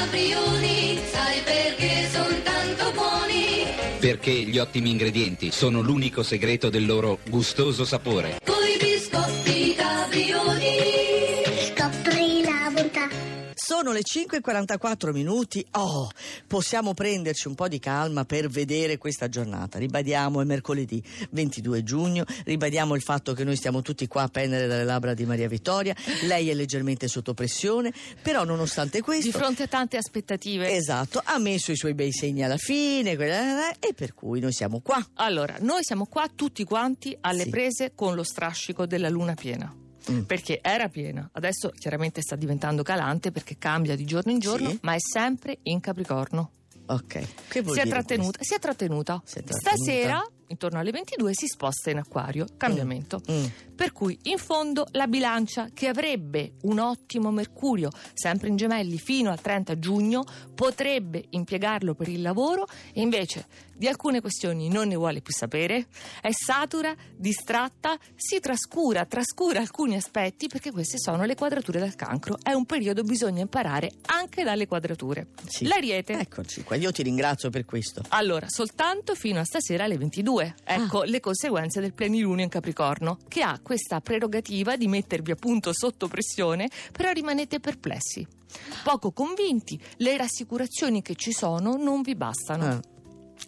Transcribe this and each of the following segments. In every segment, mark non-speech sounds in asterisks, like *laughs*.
caprioli, sai perché sono tanto buoni? Perché gli ottimi ingredienti sono l'unico segreto del loro gustoso sapore. Coi biscotti caprioli. Sono le 5.44 minuti. Oh, possiamo prenderci un po' di calma per vedere questa giornata. Ribadiamo, è mercoledì 22 giugno. Ribadiamo il fatto che noi stiamo tutti qua a pendere dalle labbra di Maria Vittoria. Lei è leggermente sotto pressione, però nonostante questo. Di fronte a tante aspettative. Esatto, ha messo i suoi bei segni alla fine e per cui noi siamo qua. Allora, noi siamo qua tutti quanti alle Sì. prese con lo strascico della luna piena. Mm. Perché era piena, adesso chiaramente sta diventando calante perché cambia di giorno in giorno, Sì. ma è sempre in Capricorno. Ok. Si è, trattenuta, si è trattenuta. Si è trattenuta. Stasera, intorno alle 22, si sposta in acquario. Cambiamento. questo? Mm. Per cui in fondo la bilancia che avrebbe un ottimo mercurio sempre in gemelli fino al 30 giugno potrebbe impiegarlo per il lavoro e invece di alcune questioni non ne vuole più sapere, è satura, distratta, si trascura, trascura alcuni aspetti perché queste sono le quadrature del cancro. È un periodo bisogna imparare anche dalle quadrature. Sì. L'ariete. Eccoci qua, io ti ringrazio per questo. Allora, soltanto fino a stasera alle 22. Ecco le conseguenze del plenilunio in Capricorno, che ha questa prerogativa di mettervi appunto sotto pressione, però rimanete perplessi. Poco convinti, le rassicurazioni che ci sono non vi bastano. Ah,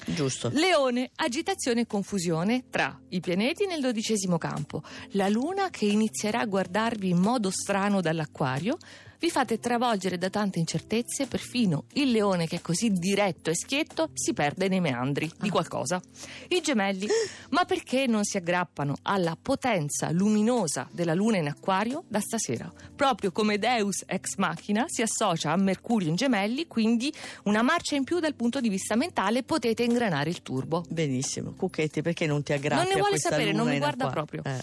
giusto. Leone, agitazione e confusione tra i pianeti nel dodicesimo campo, la luna che inizierà a guardarvi in modo strano dall'acquario, vi fate travolgere da tante incertezze, perfino il leone che è così diretto e schietto si perde nei meandri di qualcosa. I gemelli, ma perché non si aggrappano alla potenza luminosa della luna in acquario da stasera? Proprio come Deus ex machina si associa a Mercurio in gemelli, quindi una marcia in più dal punto di vista mentale potete ingranare il turbo. Benissimo. Cucchetti, perché non ti aggrappi Non ne vuole sapere, non mi guarda acquario? proprio. Eh,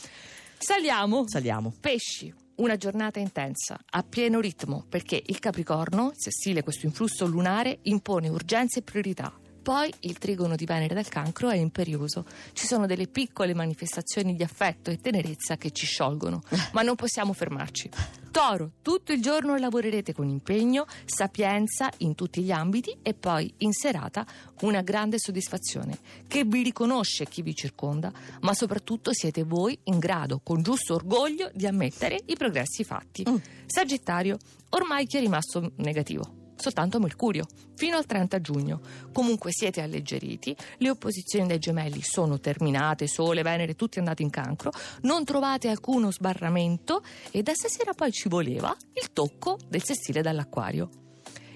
Saliamo. saliamo. Pesci, una giornata intensa, a pieno ritmo, perché il Capricorno, sessile questo influsso lunare, impone urgenze e priorità. Poi il trigono di Venere dal cancro è imperioso. Ci sono delle piccole manifestazioni di affetto e tenerezza che ci sciolgono, *laughs* ma non possiamo fermarci. Toro, tutto il giorno lavorerete con impegno, sapienza in tutti gli ambiti e poi in serata una grande soddisfazione che vi riconosce chi vi circonda, ma soprattutto siete voi in grado, con giusto orgoglio, di ammettere i progressi fatti. Mm. Sagittario, ormai chi è rimasto negativo? Soltanto Mercurio, fino al 30 giugno. Comunque siete alleggeriti, le opposizioni dai gemelli sono terminate, Sole, Venere, tutti andati in cancro, non trovate alcuno sbarramento e da stasera poi ci voleva il tocco del sestile dall'acquario.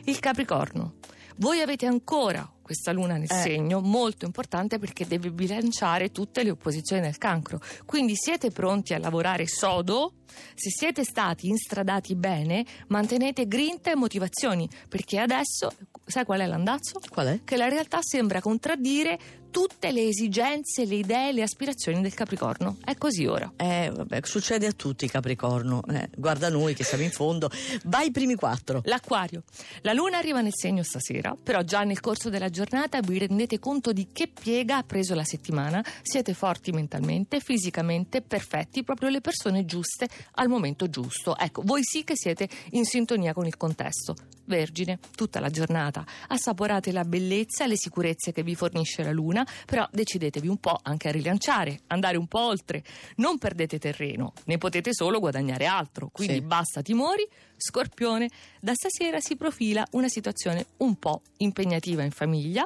Il Capricorno. Voi avete ancora questa luna nel Eh. segno, molto importante perché deve bilanciare tutte le opposizioni del cancro. Quindi siete pronti a lavorare sodo? Se siete stati instradati bene, mantenete grinta e motivazioni, perché adesso, sai qual è l'andazzo? Qual è? Che la realtà sembra contraddire tutte le esigenze, le idee, le aspirazioni del Capricorno. È così ora. Eh, vabbè, succede a tutti Capricorno. Eh, guarda noi che siamo in fondo. Vai i primi quattro. L'acquario. La luna arriva nel segno stasera, però già nel corso della giornata vi rendete conto di che piega ha preso la settimana. Siete forti mentalmente, fisicamente, perfetti, proprio le persone giuste al momento giusto. Ecco, voi sì che siete in sintonia con il contesto. Vergine, tutta la giornata assaporate la bellezza e le sicurezze che vi fornisce la luna, però decidetevi un po' anche a rilanciare, andare un po' oltre. Non perdete terreno, ne potete solo guadagnare altro, quindi Sì. basta timori. Scorpione, da stasera si profila una situazione un po' impegnativa in famiglia.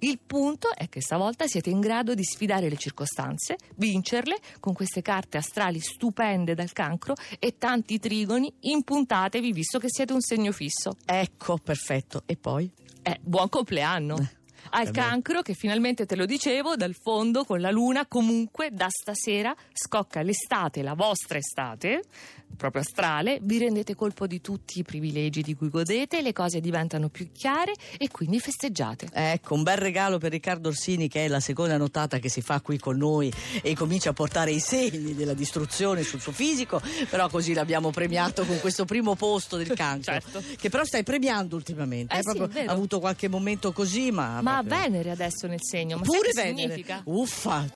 Il punto è che stavolta siete in grado di sfidare le circostanze, vincerle con queste carte astrali stupende dal cancro e tanti trigoni. Impuntatevi visto che siete un segno fisso. Ecco, perfetto. E poi? Eh, buon compleanno! *laughs* Al cancro, che finalmente te lo dicevo, dal fondo con la luna, comunque da stasera scocca l'estate, la vostra estate, proprio astrale, vi rendete colpo di tutti i privilegi di cui godete, le cose diventano più chiare e quindi festeggiate. Ecco, un bel regalo per Riccardo Orsini che è la seconda notata che si fa qui con noi e comincia a portare i segni della distruzione sul suo fisico, però così l'abbiamo premiato con questo primo posto del cancro, Certo. che però stai premiando ultimamente. Eh hai sì, proprio vero. avuto qualche momento così, ma... Ma proprio- Venere adesso nel segno, ma Pure Venere. significa? Uffa,